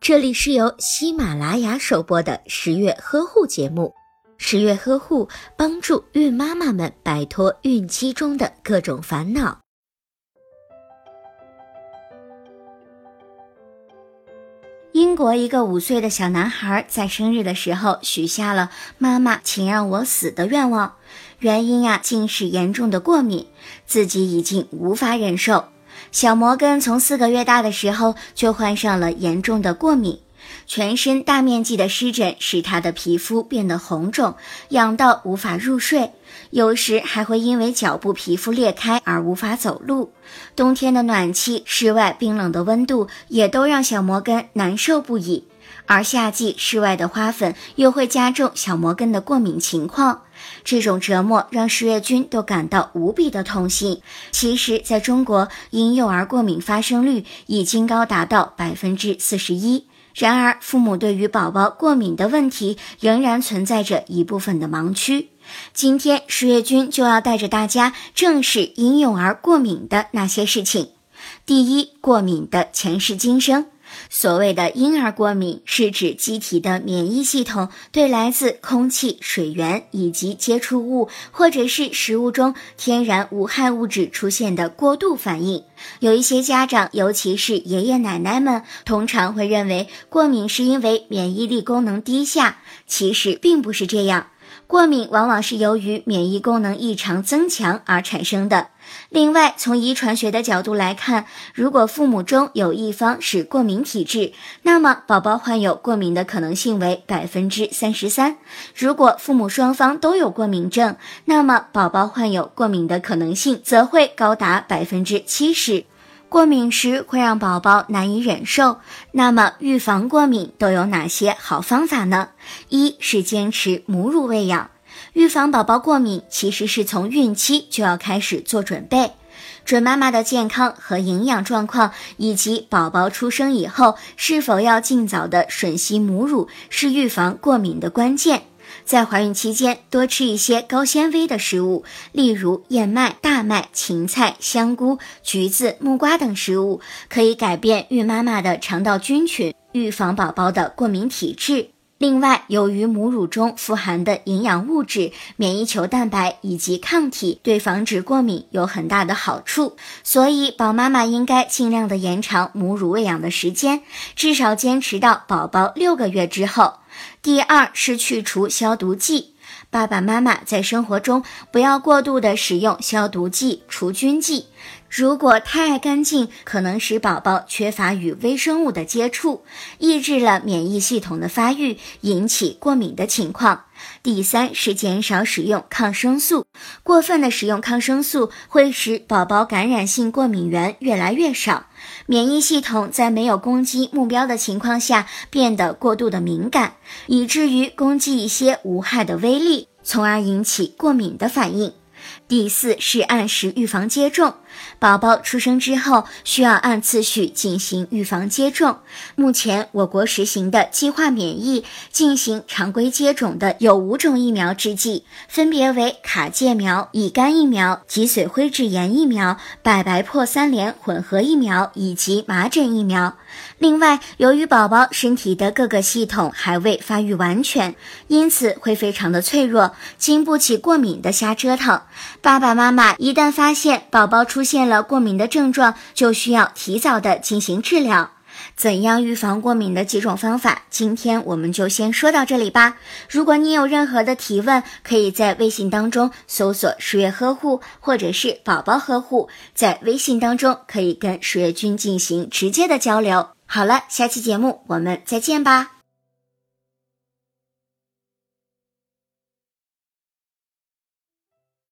这里是由喜马拉雅首播的十月呵护节目。十月呵护帮助孕妈妈们摆脱孕期中的各种烦恼。英国一个五岁的小男孩在生日的时候许下了“妈妈，请让我死”的愿望，原因呀，竟是严重的过敏，自己已经无法忍受。小摩根从四个月大的时候就患上了严重的过敏，全身大面积的湿疹使他的皮肤变得红肿，痒到无法入睡，有时还会因为脚部皮肤裂开而无法走路。冬天的暖气、室外冰冷的温度也都让小摩根难受不已。而夏季室外的花粉又会加重小摩根的过敏情况，这种折磨让十月君都感到无比的痛心。其实，在中国，婴幼儿过敏发生率已经高达到百分之四十一。然而，父母对于宝宝过敏的问题仍然存在着一部分的盲区。今天，十月君就要带着大家正视婴幼儿过敏的那些事情。第一，过敏的前世今生。所谓的婴儿过敏，是指机体的免疫系统对来自空气、水源以及接触物或者是食物中天然无害物质出现的过度反应。有一些家长，尤其是爷爷奶奶们，通常会认为过敏是因为免疫力功能低下，其实并不是这样。过敏往往是由于免疫功能异常增强而产生的。另外，从遗传学的角度来看，如果父母中有一方是过敏体质，那么宝宝患有过敏的可能性为百分之三十三；如果父母双方都有过敏症，那么宝宝患有过敏的可能性则会高达百分之七十。过敏时会让宝宝难以忍受，那么预防过敏都有哪些好方法呢？一是坚持母乳喂养，预防宝宝过敏其实是从孕期就要开始做准备，准妈妈的健康和营养状况，以及宝宝出生以后是否要尽早的吮吸母乳，是预防过敏的关键。在怀孕期间，多吃一些高纤维的食物，例如燕麦、大麦、芹菜、香菇、橘子、木瓜等食物，可以改变孕妈妈的肠道菌群，预防宝宝的过敏体质。另外，由于母乳中富含的营养物质、免疫球蛋白以及抗体，对防止过敏有很大的好处，所以宝妈妈应该尽量的延长母乳喂养的时间，至少坚持到宝宝六个月之后。第二是去除消毒剂，爸爸妈妈在生活中不要过度的使用消毒剂、除菌剂。如果太爱干净，可能使宝宝缺乏与微生物的接触，抑制了免疫系统的发育，引起过敏的情况。第三是减少使用抗生素，过分的使用抗生素会使宝宝感染性过敏源越来越少，免疫系统在没有攻击目标的情况下变得过度的敏感，以至于攻击一些无害的微粒，从而引起过敏的反应。第四是按时预防接种，宝宝出生之后需要按次序进行预防接种。目前我国实行的计划免疫进行常规接种的有五种疫苗制剂，分别为卡介苗、乙肝疫苗、脊髓灰质炎疫苗、百白破三联混合疫苗以及麻疹疫苗。另外，由于宝宝身体的各个系统还未发育完全，因此会非常的脆弱，经不起过敏的瞎折腾。爸爸妈妈一旦发现宝宝出出现了过敏的症状，就需要提早的进行治疗。怎样预防过敏的几种方法，今天我们就先说到这里吧。如果你有任何的提问，可以在微信当中搜索“十月呵护”或者是“宝宝呵护”，在微信当中可以跟十月君进行直接的交流。好了，下期节目我们再见吧。